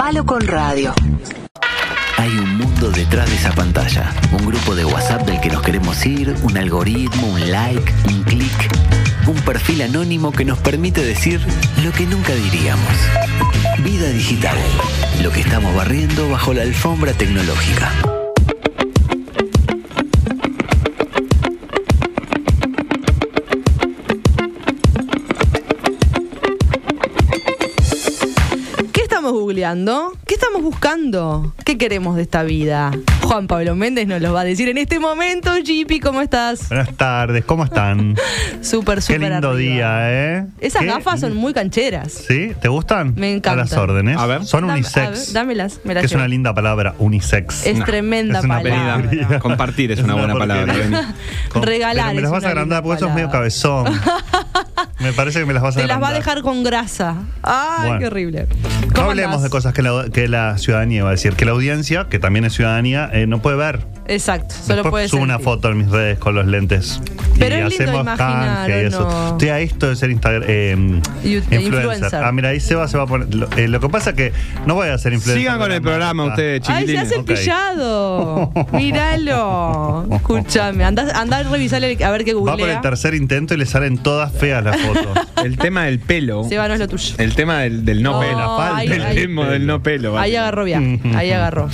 Palo con Radio. Hay un mundo detrás de esa pantalla. Un grupo de WhatsApp del que nos queremos ir, un algoritmo, un like, un clic, un perfil anónimo que nos permite decir lo que nunca diríamos. Vida digital. Lo que estamos barriendo bajo la alfombra tecnológica. ¿Qué estamos buscando? ¿Qué queremos de esta vida? Juan Pablo Méndez nos lo va a decir en este momento. JP, ¿cómo estás? Buenas tardes, ¿cómo están? Súper, Qué súper lindo arriba. día, ¿eh? Esas Qué- gafas son muy cancheras. ¿Sí? ¿Te gustan? Me encantan. A las órdenes. A ver. Son Dame- unisex. ver, dámelas, me las que es una linda palabra, unisex. Es No, tremenda es una palabra. porquería. Compartir es, Es una, una buena palabra. porquería. Con- Regalar Pero me es las vas a agrandar porque sos medio palabra. cabezón. me parece que me las vas a Te las va a agrandar. dejar con grasa. Ay, Bueno. qué horrible. No ¿Cómo hablemos andás? de cosas que la, que la ciudadanía va a decir, que la audiencia, que también es ciudadanía, eh, no puede ver. Exacto, solo Después puede subo una foto en mis redes con los lentes. Pero y es lindo hacemos imaginar, canje y ¿o eso. no? Estoy a esto de ser Instagram, eh, influencer. influencer. Ah, mira, ahí Seba se va a poner. Lo, eh, lo que pasa es que no voy a ser influencer. Sigan con el programa marca. ustedes, Ay, se chiquilines. hace el Ok. pillado. Míralo. Escúchame. Anda, anda a revisar el- a ver qué Va por googlea. el tercer intento y le salen todas feas las fotos. El tema del pelo. Seba, no es lo tuyo. El tema del, del no pelo. ahí- El ahí- ritmo del no pelo. Ahí agarró bien. Ahí agarró.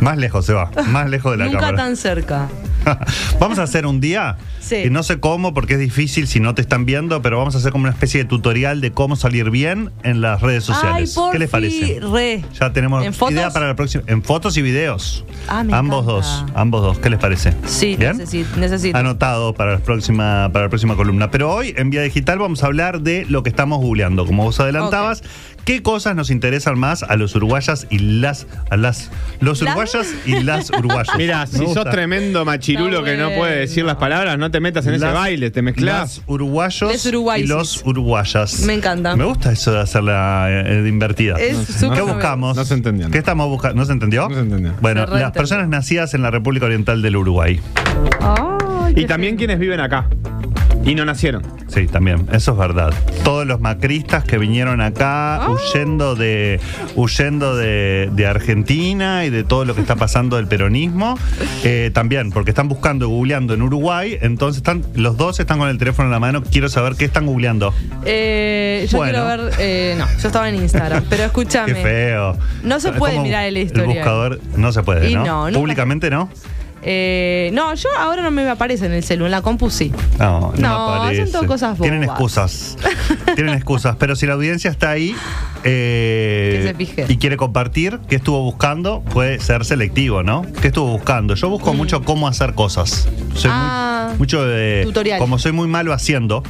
Más lejos se va, más lejos de la Nunca cámara. tan cerca. vamos a hacer un día, Sí. y no sé cómo porque es difícil si no te están viendo, pero vamos a hacer como una especie de tutorial de cómo salir bien en las redes Ay, sociales. por ¿Qué les parece? Re. Ya tenemos ¿En fotos? idea para la próxima. En fotos y videos. Ah, me ambos encanta. dos, ambos dos. ¿Qué les parece? Sí, ¿Bien? necesito. necesito. Anotado para la próxima para la próxima columna. Pero hoy en Vía Digital vamos a hablar de lo que estamos googleando. Como vos adelantabas, ¿qué cosas nos interesan más a los uruguayas y las a las los uruguayas y las uruguayas? Mira, si sos tremendo machirulo que no puede decir las palabras, no te metas en ese baile, te mezclas. Las uruguayos Les y los uruguayas. Me encanta. Me gusta eso de hacerla eh, de invertida. Es No sé, ¿Qué buscamos? No se entendió. ¿Qué estamos buscando? ¿No se entendió? No se entendió. Bueno, las personas nacidas en la República Oriental del Uruguay. Ay, Y también quienes viven acá. Y no nacieron. Sí, también, eso es verdad. Todos los macristas que vinieron acá Ah. huyendo de huyendo de, de Argentina y de todo lo que está pasando del peronismo, eh, también, porque están buscando, googleando en Uruguay, entonces están, los dos están con el teléfono en la mano, quiero saber qué están googleando. Eh, yo Bueno. quiero ver. eh, no, yo estaba en Instagram. Pero escúchame. Qué feo. No se puede mirar el historial. buscador no se puede, Y ¿no? no, Públicamente no. Eh, no, yo ahora no me aparece en el celular, en la compu sí. No, no, No, aparece. son todo cosas Tienen bobas. excusas. Tienen excusas. Pero si la audiencia está ahí eh, y quiere compartir qué estuvo buscando, puede ser selectivo, ¿no? ¿Qué estuvo buscando? Yo busco mucho cómo hacer cosas. Soy Mm. Ah, muy, mucho de. tutorial. Como soy muy malo haciendo,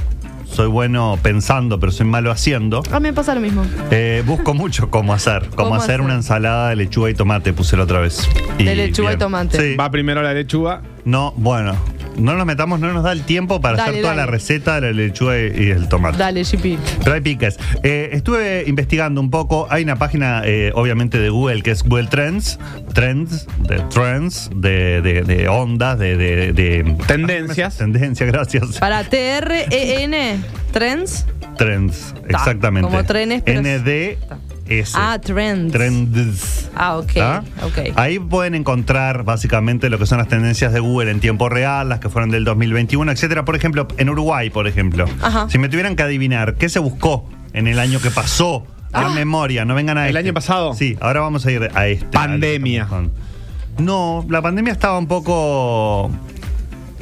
soy bueno pensando, pero soy malo haciendo. A mí me pasa lo mismo. eh, busco mucho cómo hacer. Cómo, ¿Cómo hacer, hacer? una ensalada de lechuga y tomate, puse la otra vez. De lechuga y tomate. Sí. Va primero la lechuga. No, bueno, no nos metamos, no nos da el tiempo para Dale, hacer toda dale. la receta de la lechuga y, y el tomate. Dale, GP. Pero hay piques. Eh, estuve investigando un poco. Hay una página, eh, obviamente, de Google que es Google Trends. Trends, de trends, de, de, de ondas, de, de, de- Tendencias. Tendencias, gracias. Para T-R-E-N, Trends. Trends, exactamente. como trenes, pero- Ah, Trends. Trends. Ah, ok. Ahí pueden encontrar básicamente lo que son las tendencias de Google en tiempo real, las que fueron del 2021, etcétera. Por ejemplo, en Uruguay, por ejemplo. Ajá. Si me tuvieran que adivinar qué se buscó en el año que pasó, Ah. en memoria, no vengan a ¿El este. año pasado? Sí, ahora vamos a ir a este. Pandemia. No, la pandemia estaba un poco.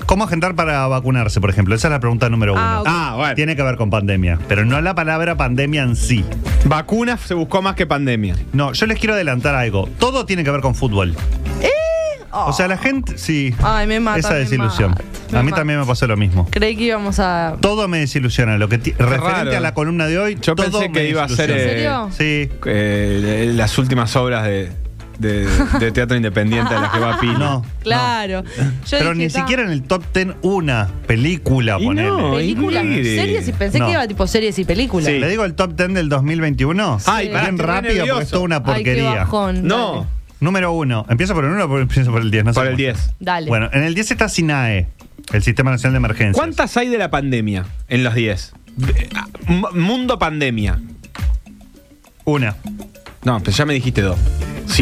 ¿Cómo agendar para vacunarse, por ejemplo? Esa es la pregunta número uno. Ah, ok. Ah, bueno. Tiene que ver con pandemia, pero no la palabra pandemia en sí. Vacunas se buscó más que pandemia. No, yo les quiero adelantar algo. Todo tiene que ver con fútbol. O sea, la gente, sí. Ay, me mata, Esa me desilusión. mata, me a mí mata. también me pasó lo mismo. Creí que íbamos a. Todo me desilusiona. Lo que ti- referente raro. a la columna de hoy, Yo todo pensé que me iba a ser, desilusiona. ¿En serio? Sí. Eh, las últimas obras de, de- de teatro independiente a las que va Pino. No. Claro. Yo Pero dije, ni "Ta". siquiera en el top ten una película, Y ponele. no, Películas, mire. series y pensé No. que iba tipo series y películas. Sí. Le digo el top 10 del 2021. Ay, pará, bien estoy re rápido porque nervioso. es toda una Ay, qué porquería. bajón. No, Dale. Número uno. ¿Empiezo por el uno o empiezo por el 10? No sé por el cómo. 10. Dale. Bueno, en el 10 está SINAE, el Sistema Nacional de Emergencias. ¿Cuántas hay de la pandemia en los 10? De- ah, m- Mundo pandemia. Una. No, pero ya me dijiste dos.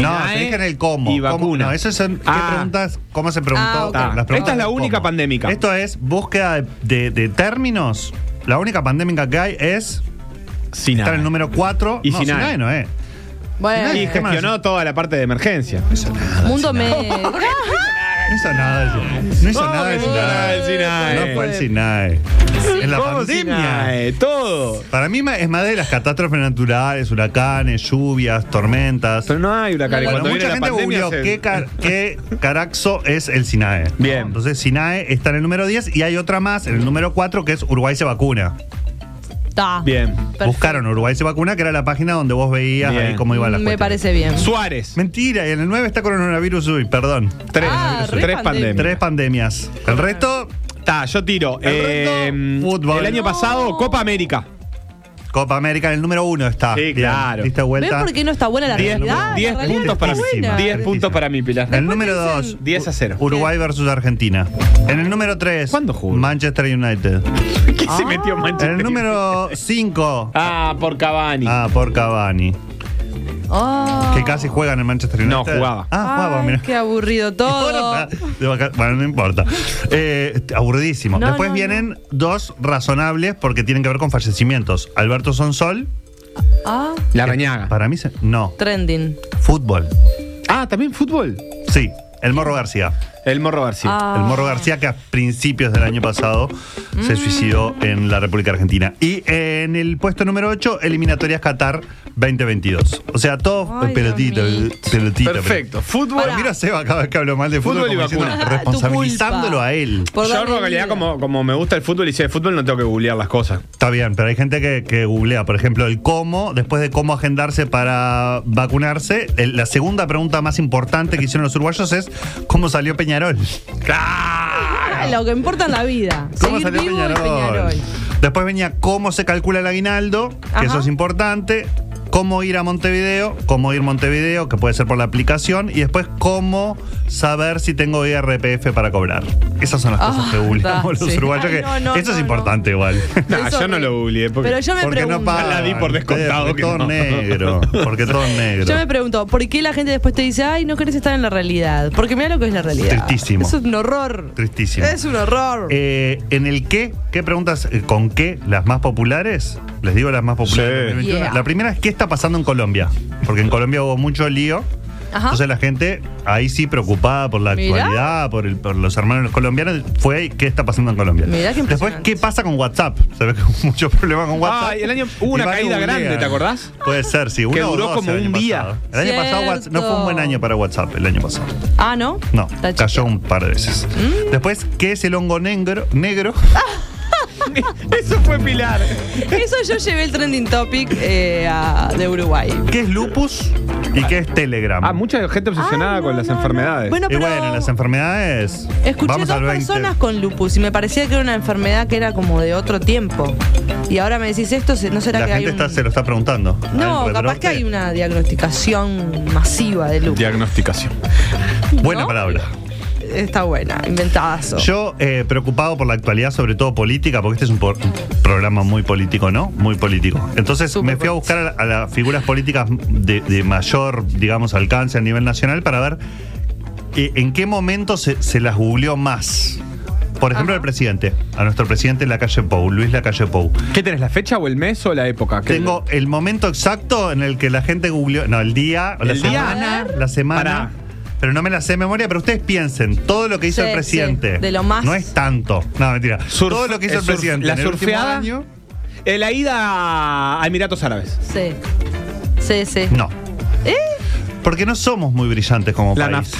No, se dejan el cómo. Y ¿Cómo? vacuna. No, eso son. ¿Qué Ah. preguntas? ¿Cómo se preguntó? Ah, ok. Las preguntas esta es la única cómo. pandémica. Esto es búsqueda de, de- de términos. La única pandémica que hay es. Sinae. Está en el número 4. Y no, Sinae. Sinae no es. Bueno, Y gestionó toda la parte de emergencia. mundo me. No hizo nada de Sinae. No hizo ¿Cómo nada de que no hizo nada del Sinae. No fue el Sinae. En la ¿Cómo pandemia. Sinae? Todo. Para mí ma- es más de las catástrofes naturales, huracanes, lluvias, tormentas. Pero no hay huracán. Bueno, Cuando mucha viene la gente pandemia googleó se- qué, car- qué caraxo es el SINAE. Bien. Entonces SINAE está en el número 10 y hay otra más en el número 4 que es Uruguay se vacuna. Ta. Bien. Perfecto. Buscaron Uruguay se vacuna, que era la página donde vos veías Bien. ahí cómo iba la Me parece bien. Suárez. Mentira, y en el 9 está coronavirus uy, perdón. Tres. Ah, re tres pandemia. pandemias. Tres pandemias. El resto, Está, yo tiro. El resto, eh, fútbol. El año pasado, Copa América. Copa América en el número 1 está. Sí, Bien, claro. ¿Diste ¿Ven vuelta? por qué no está buena la 10 realidad? diez La realidad puntos para mí. buena. 10 puntos para mí, Pilar. El número Después 2, dicen- 10 a 0. Uruguay versus Argentina. En el número 3, ¿Cuándo jugó? Manchester United. ¿Qué se metió En Manchester? el número 5, Ah, por Cavani. ah, por Cavani. Oh. Que casi juega en el Manchester United. No, jugaba. Ah, jugaba, Ay, mira. qué aburrido todo. Bueno, no importa. Eh, aburridísimo. No, Después no, vienen dos razonables porque tienen que ver con fallecimientos. Alberto Sonsol. Ah, La que Rañaga. Para mí, se- no. trending. Fútbol. Ah, también fútbol. Sí. El Morro García. El Morro García. Ah. El Morro García que a principios del año pasado se Mm. suicidó en la República Argentina. Y en el puesto número 8, eliminatorias Qatar 2022. O sea, todo Ay, mío. pelotita. Perfecto. Fútbol. Pará. Mira a Seba cada vez que hablo mal de fútbol, Fútbol y como diciendo, responsabilizándolo a él. Por Yo en realidad, como, como me gusta el fútbol y sé de fútbol, no tengo que googlear las cosas. Está bien, pero hay gente que, que googlea, por ejemplo, el cómo, después de cómo agendarse para vacunarse, el- la segunda pregunta más importante que hicieron los uruguayos es ¿cómo salió Peñarol? Ah, Lo que importa en la vida. ¿Cómo Seguir salió vivo y Peñarol? Peñarol. Después venía cómo se calcula el aguinaldo, que Ajá. eso es importante. Cómo ir a Montevideo, cómo ir a Montevideo, que puede ser por la aplicación. Y después cómo saber si tengo IRPF para cobrar. Esas son las Ah, cosas que googleamos da, los sí. uruguayos. Ay, que no, no, eso es no, importante igual. No, Eso yo no lo googleé. Porque Pero yo me Porque no pregunto. pagan. La di por descontado Porque que todo no. negro. Porque todo negro. Yo me pregunto, ¿por qué la gente después te dice, ay, no querés estar en la realidad? Porque mira lo que es la realidad. Tristísimo. Es un horror. Tristísimo. Es un horror. Eh, en el qué, ¿qué preguntas eh, con qué? ¿Las más populares? Les digo las más populares. Sí. del 2021. Yeah. La primera es qué está pasando en Colombia. Porque en Colombia hubo mucho lío. Ajá. Entonces la gente ahí sí preocupada por la Mirá. actualidad, por, el- por los hermanos colombianos, fue qué está pasando en Colombia. Mirá qué Después, impresionante. ¿qué pasa con WhatsApp? Se ve que hubo muchos problemas con WhatsApp. Ah, y el año hubo una Y caída googlean. grande, ¿te acordás? Puede ser, sí. uno o duró dos como el año un día. pasado. El año pasado WhatsApp- no fue un buen año para WhatsApp el año pasado. ah, ¿no? No, Está cayó chequeado. un par de veces. Mm. Después, ¿qué es el hongo negro? negro? Eso fue Pilar. Eso yo llevé el trending topic eh, a- de Uruguay. ¿Qué es lupus? ¿Y qué es Telegram? Ah, mucha gente obsesionada Ay, no, con las no, no. enfermedades. Bueno, y pero bueno, las enfermedades. escuché Vamos dos al 20. personas con lupus y me parecía que era una enfermedad que era como de otro tiempo. Y ahora me decís esto, ¿no será La que gente hay un... está, se lo está preguntando. No, capaz que hay una diagnosticación masiva de lupus. Diagnosticación. Buena ¿no? palabra. Está buena, inventadazo. Yo, eh, preocupado por la actualidad, sobre todo política, porque este es un, por- un programa muy político, ¿no? Muy político. Entonces me fui a buscar a, la- a las figuras políticas de, de mayor, digamos, alcance a nivel nacional para ver eh, en qué momento se, se las googleó más. Por ejemplo, Ajá. el presidente, a nuestro presidente Lacalle Pou, Luis Lacalle Pou. ¿Qué tenés, la fecha o el mes o la época? ¿Qué- Tengo el momento exacto en el que la gente googleó. No, el día, o la ¿El día? semana. La semana. Pero no me la sé de memoria, pero ustedes piensen, todo lo que hizo Sí, el presidente. sí, de lo más- No es tanto. No, mentira. Surf- todo lo que hizo el el surf- presidente la en el surfeada. año. Eh, la ida a Emiratos Árabes. Sí. Sí, sí. No. Porque no somos muy brillantes como La país.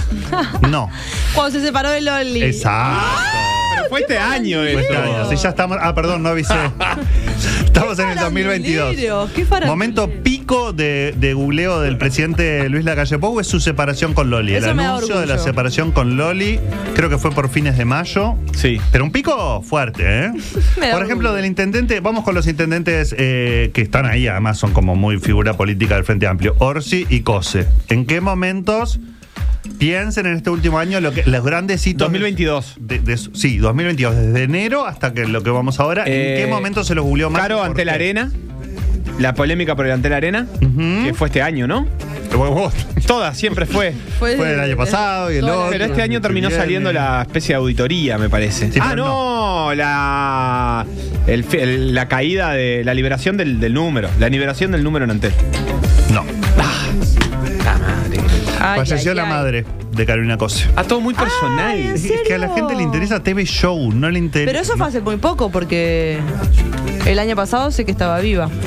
No. Cuando se separó de Loli. Exacto. Pero fue este año Fue eso. este año. Sí, ya estamos. Ah, perdón, no avisé. Estamos en el 2022. farandulero, qué. Momento pico de, de googleo del presidente Luis Lacalle Pou es su separación con Loli. Eso el anuncio de la separación con Loli, creo que fue por fines de mayo. Sí. Pero un pico fuerte, ¿eh? Por ejemplo, del intendente, vamos con los intendentes eh, que están ahí, además son como muy figura política del Frente Amplio, Orsi y Cose. ¿En qué momentos piensen en este último año lo que, los grandes hitos? 2022. de- de su- sí, 2022, desde enero hasta que lo que vamos ahora. ¿En Eh, qué momento se los googleó más? ¿Por ante la arena. la polémica por el Antel Arena, Ujú. que fue este año, ¿no? Todas, siempre fue. Fue el año pasado y el la otro. Pero este año terminó saliendo la especie de auditoría, me parece. Sí, ah, no, la el fi- el- la caída de la liberación del, del número, la liberación del número en Antel. No. Falleció ay, la ay. madre de Carolina Cose. Ah, todo muy personal. Ay, ¿en Es que a la gente le interesa TV Show, no le interesa. Pero eso fue hace muy poco, porque el año pasado sé que estaba viva.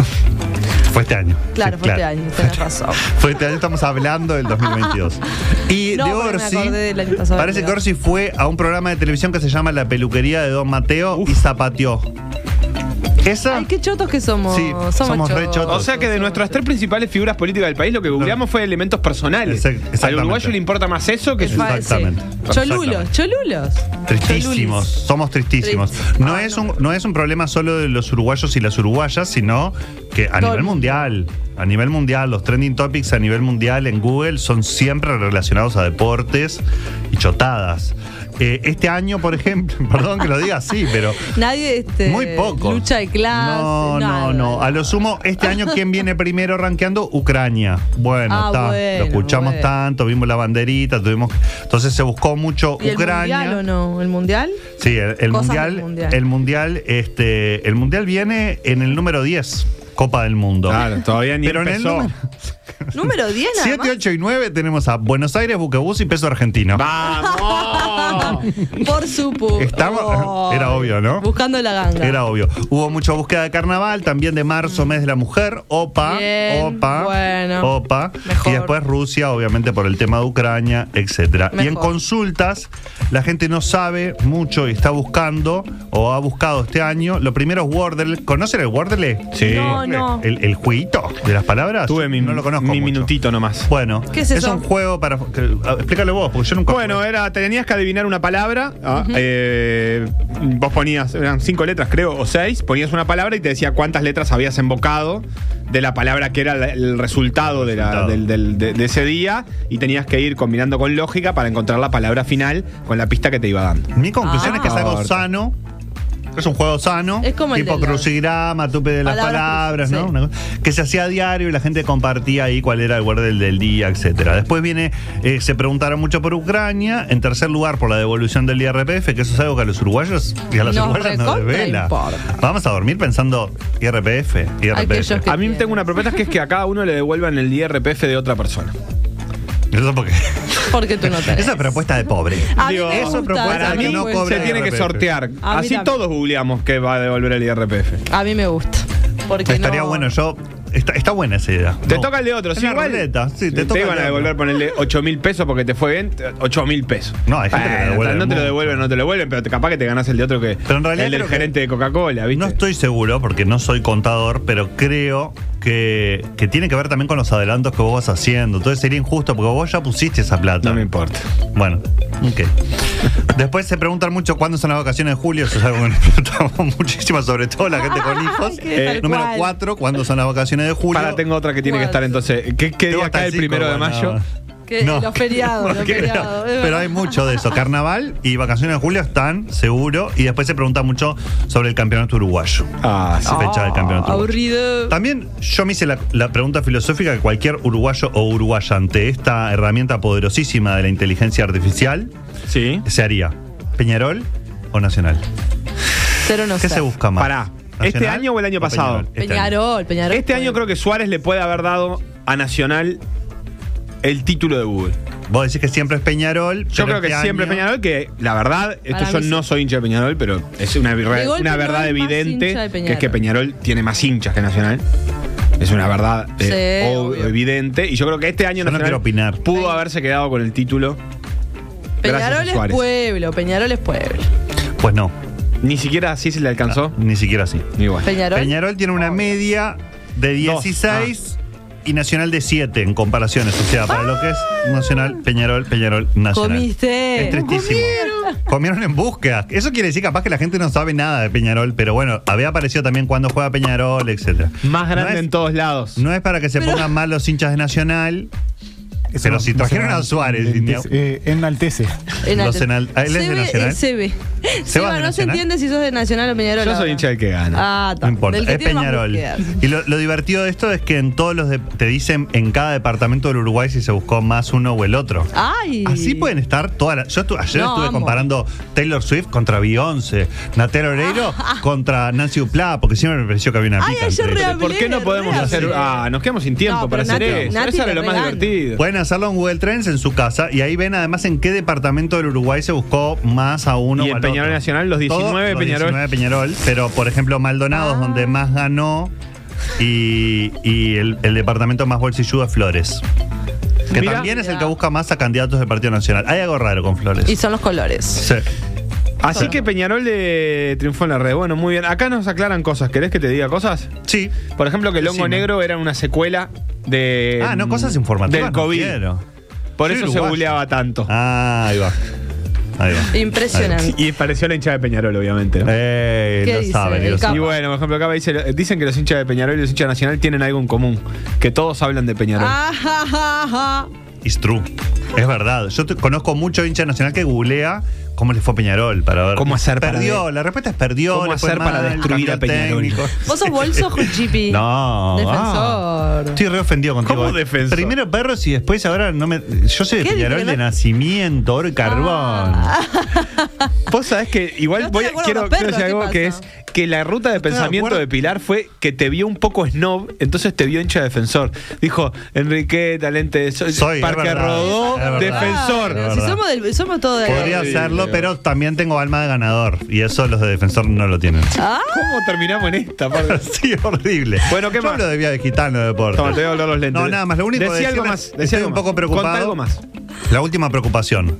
Fue este año. Claro, Sí, fue este año, tenés razón. Fue este año, estamos hablando del 2022. Y No, de Orsi, acordé del año pasado, parece que claro. Orsi fue a un programa de televisión que se llama La peluquería de Don Mateo y zapateó. Esa. Ay, qué chotos que somos. Sí, somos re chotos. O sea que de nuestras tres principales figuras políticas del país, lo que googleamos fue elementos personales. Exact- Al exactamente. uruguayo le importa más eso que Exactamente. sí. Cholulos, cholulos. Tristísimos, Cholulis. somos tristísimos. No Ay, es no. un no es un problema solo de los uruguayos y las uruguayas, sino que a Todo nivel el mundial, a nivel mundial, los trending topics a nivel mundial en Google son siempre relacionados a deportes y chotadas. Eh, este año, por ejemplo, perdón que lo diga así, pero Nadie este, muy poco. lucha de clase. No, nada. no, no. A lo sumo, este año, ¿quién viene primero rankeando? Ucrania. Bueno, Ah, está. bueno, lo escuchamos bueno. tanto, vimos la banderita, tuvimos. Entonces se buscó mucho ¿Y el Ucrania. mundial o no? ¿El mundial? Sí, el, mundial, el mundial, este, el mundial viene en el número 10, Copa del Mundo. Claro, todavía ni Pero en el empezó. número Número 10 nada 7, más. 8 y 9 tenemos a Buenos Aires, Buquebus y Peso Argentino. ¡Vamos! Por supuesto. Estamos- era obvio, ¿no? Buscando la ganga. Era obvio. Hubo mucha búsqueda de carnaval, también de marzo, mes de la mujer, OPA, Bien, OPA, bueno. OPA, Mejor. y después Rusia, obviamente por el tema de Ucrania, etcétera. Y en consultas, la gente no sabe mucho y está buscando, o ha buscado este año, lo primero es Wordle. ¿Conocen el Wordle? Sí. No, no. El, el jueguito de las palabras. Tuve mi, no lo conozco mi mucho. minutito nomás. Bueno, ¿Qué es eso? un juego para. que- explícalo vos, porque yo nunca. Bueno, jugué. era, tenías que adivinar una palabra. ah, eh, vos ponías, eran cinco letras, creo, o seis. Ponías una palabra y te decía cuántas letras habías invocado de la palabra que era la- el resultado, de, la- Resultado. del- del- de, de ese día. Y tenías que ir combinando con lógica para encontrar la palabra final con la pista que te iba dando. Mi conclusión Ah. es que es algo Corta. Es un juego sano. Es como el tipo de las crucigrama, tupe de las palabras ¿no? sí. Una cosa- que se hacía a diario y la gente compartía ahí cuál era el Wordle del, del día, etcétera. Después viene, eh, se preguntaron mucho por Ucrania. En tercer lugar, por la devolución del IRPF, que eso es algo que a los uruguayos y a las Nos uruguayas nos desvela. importa. Vamos a dormir pensando IRPF, IRPF. A mí tengo una propuesta que es que a cada uno le devuelvan el IRPF de otra persona. Eso porque. Porque tú no tenés. Esa es propuesta de pobre. Digo, eso gusta propuesta que no cobra se tiene que sortear. Así también. todos googleamos que va a devolver el IRPF. A mí me gusta. Porque Estaría no- bueno, yo. Está, está buena esa idea. Te No. toca el de otro, sí, igual. ruleta, sí, te te, iban a devolver ponerle 8 mil pesos porque te fue bien, 8 mil pesos. No, hay gente que le Bueno, devuelve No te lo devuelven, no te lo devuelven, pero te- capaz que te ganas el de otro que. Pero en realidad el del gerente de Coca-Cola, ¿viste? No estoy seguro porque no soy contador, pero creo que, que tiene que ver también con los adelantos que vos vas haciendo. Entonces sería injusto porque vos ya pusiste esa plata. No me importa. Bueno, ok. Después se preguntan mucho cuándo son las vacaciones de julio. Eso es algo que nos preguntamos muchísimo, sobre todo la gente con hijos. Eh, número cuatro, ¿cuándo son las vacaciones de julio? Para, tengo otra que tiene que estar entonces. ¿Qué, qué día cae el cinco, primero de mayo? Que los feriados, los porque- feriados, es pero hay mucho de eso. Carnaval y vacaciones de julio están, seguro. Y después se pregunta mucho sobre el campeonato uruguayo. Ah, sí. fecha del campeonato uruguayo. Aburrido. También yo me hice la, la pregunta filosófica que cualquier uruguayo o uruguaya ante esta herramienta poderosísima de la inteligencia artificial Sí. se haría Peñarol o Nacional. Cero no ¿Qué sé. se busca más? Pará, ¿este ¿Nacional año o el año pasado? Peñarol? Este año. Peñarol, Peñarol. Este año creo que Suárez le puede haber dado a Nacional el título de Google. Vos decís que siempre es Peñarol. Yo creo que este siempre año- Peñarol, que la verdad, esto Para yo no sí. soy hincha de Peñarol, pero es una, no verdad evidente, que es que Peñarol tiene más hinchas que Nacional. Es una verdad eh, Sí, ob- obvio. evidente. Y yo creo que este año Yo no Nacional quiero opinar. pudo Sí. haberse quedado con el título. Peñarol es pueblo, Peñarol es pueblo. Pues no, Ni siquiera así se le alcanzó. ni siquiera así. Igual. Peñarol. Peñarol tiene una media de 16 y Nacional de 7 en comparaciones. O sea, para lo que es Nacional, Peñarol, Peñarol, Nacional. Comiste. Es tristísimo. Comieron. en búsqueda. Eso quiere decir capaz que la gente no sabe nada de Peñarol, pero bueno, había aparecido también cuando juega Peñarol, etcétera. Más grande No es- en todos lados. No es para que se pongan mal los hinchas de Nacional, pero si trajeron a Suárez, India- eh, enaltece. Los enal- ah, él es de Nacional. CB. Seba, no se entiende si sos de Nacional o Peñarol. Yo soy hincha del que gana. Ah, No ta, importa, es Peñarol. Y lo, lo divertido de esto es que en todos los de- te dicen en cada departamento del Uruguay si se buscó más uno o el otro. Ay. Así pueden estar todas las. Yo estu- ayer No, estuve amo. comparando Taylor Swift contra Beyoncé, Natero Oreiro contra Nancy Duplá, porque siempre me pareció que había una Ay, pica ayer entre ellos. rehablé. ¿Por qué no podemos hacer.? Ah, nos quedamos sin tiempo No, para hacer eso. Eso era lo más divertido. Pueden hacerlo en Google Trends en su casa y ahí ven además en qué departamento del Uruguay se buscó más a uno Y o en al Peñarol otro. Nacional, los 19 Todo, los Peñarol. 19 Peñarol, pero por ejemplo Maldonado es Ah. donde más ganó y, y el, el departamento más bolsilludo es Flores. Que Mira. también es el que busca más a candidatos del Partido Nacional. Hay algo raro con Flores. Y son los colores. Sí. Así que Peñarol de triunfó en la red. Bueno, muy bien. Acá nos aclaran cosas. ¿Querés que te diga cosas? Sí. Por ejemplo, que el hongo Decime. negro era una secuela de. Ah, no, cosas informativas. Del no COVID. quiero. Por Soy eso se uruguayo. buleaba tanto. Ah, ahí va. Ahí va. Impresionante. Y pareció la hincha de Peñarol, obviamente. ¿no? Eh, ¿Qué lo dice? saben, El lo saben. Y bueno, por ejemplo, acá dice, dicen que los hinchas de Peñarol y los hinchas de Nacional tienen algo en común. Que todos hablan de Peñarol. Ah, ja, ja, ja. It's true. Es verdad. Yo te- conozco mucho hincha nacional que googlea cómo le fue a Peñarol para ver. ¿Cómo hacer para Perdió. de- La respuesta es perdió. ¿Cómo hacer para destruir a Peñarol? técnico. ¿Vos sos bolso o GP? No. Defensor. ah. Estoy re ofendido contigo. ¿Cómo defensor? Primero perros y después ahora no me. Yo soy de ¿Qué Peñarol de nacimiento, oro y carbón. Ah. Vos sabés que igual No voy de quiero, quiero decir algo ¿qué que es que la ruta de de pensamiento de Pilar fue que te vio un poco snob, entonces te vio hincha defensor. Dijo, Enrique, talente, soy, Soy, Parque verdad, Rodó, verdad. defensor. Si somos, del- somos todos de Podría hacerlo, pero- también tengo alma de ganador. Y eso los de defensor no lo tienen. Ah, ¿Cómo terminamos en esta? Sí, horrible. Bueno, ¿qué Yo más? hablo de vía digital, no de deporte. Toma, te voy a hablar los lentes. No, nada más. Lo único Decí que algo más. decí estoy algo un poco preocupado. Contá algo más. La última preocupación.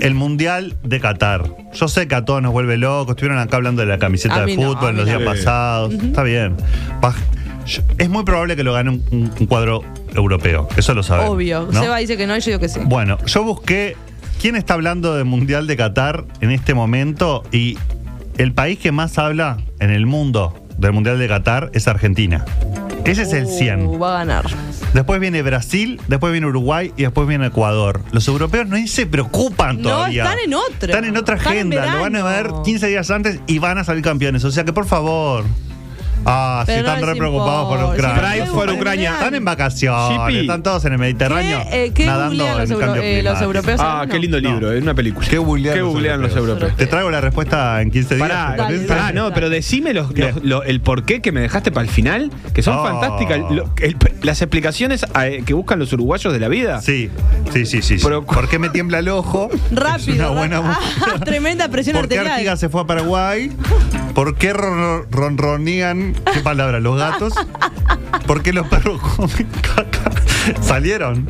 El Mundial de Qatar. Yo sé que a todos nos vuelve locos. Estuvieron acá hablando de la camiseta A de mí no, fútbol a en mí los no. días Sí. pasados. Está bien. Pa- yo- Es muy probable que lo gane un, un- un cuadro europeo. Eso lo sabemos. obvio. ¿no? Seba dice que no y yo digo que sí. Bueno, yo busqué quién está hablando del Mundial de Qatar en este momento y el país que más habla en el mundo del Mundial de Qatar es Argentina. Ese es el 100. Uh, va a ganar. Después viene Brasil, después viene Uruguay y después viene Ecuador. Los europeos no se preocupan No, todavía. están en otra. Están en otra Están en agenda. Lo van a ver verano. 15 días antes y van a salir campeones. O sea que por favor. Ah, sí, Pero no están re preocupados por. Ucrania. Pride for Ucrania. Están en vacaciones, Shippy. están todos en el Mediterráneo. ¿Qué, eh, qué nadando googlean en los, euro- cambio eh, los climático. europeos? Ah, qué lindo No. libro, es una película. ¿Qué googlean, los, los europeos? europeos? Te traigo la respuesta en 15 días. Pará, ¿te Dale, parece? pará, dale, no, dale. pero decime los, Bien. los- lo- el porqué que me dejaste para el final, que son Oh. fantásticas. Lo- el- las explicaciones eh, que buscan los uruguayos de la vida. Sí, sí, sí, sí. Pero- ¿Por qué me tiembla el ojo? Rápido. Es una buena búsqueda. Ah, tremenda presión ¿Por qué arterial. Artigas se fue a Paraguay? ¿Por qué ron- ronronían? ¿Qué palabra? ¿Los gatos? ¿Por qué los perros comen caca? ¿Salieron?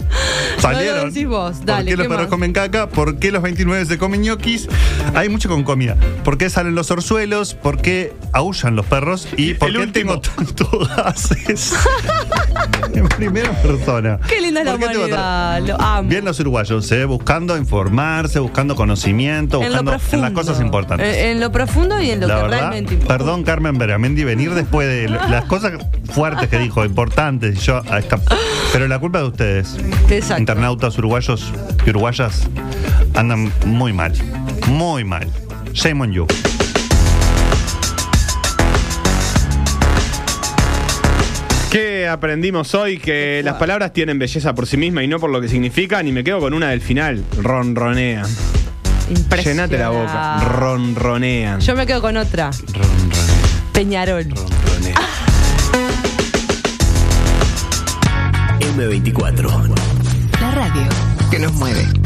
¿Salieron? decís vos. ¿Por Dale, qué los ¿qué perros más? comen caca? ¿Por qué los 29 se comen ñoquis? Hay mucho con comida. ¿Por qué salen los orzuelos? ¿Por qué aullan los perros? ¿Y por El qué último. tengo tantos gases? en primera persona. Qué linda es la ¿Por qué tengo humanidad. Lo amo. Bien los uruguayos, ¿eh? buscando informarse, buscando conocimiento, en lo buscando profundo. en las cosas importantes. En, lo profundo y en lo la que verdad, realmente importa. perdón Carmen Beramendi, venir después de lo- las cosas fuertes que dijo, importantes, y yo a esta- pero la culpa es de ustedes. Exacto. Internautas uruguayos y uruguayas andan muy mal, muy mal. Shame on you. ¿Qué aprendimos hoy? Que las palabras tienen belleza por sí mismas y no por lo que significan. Y me quedo con una del final. Ronronea. Impresionante. Llenate la boca. Ronronean. Yo me quedo con otra. Peñarol. M24. La radio que nos mueve.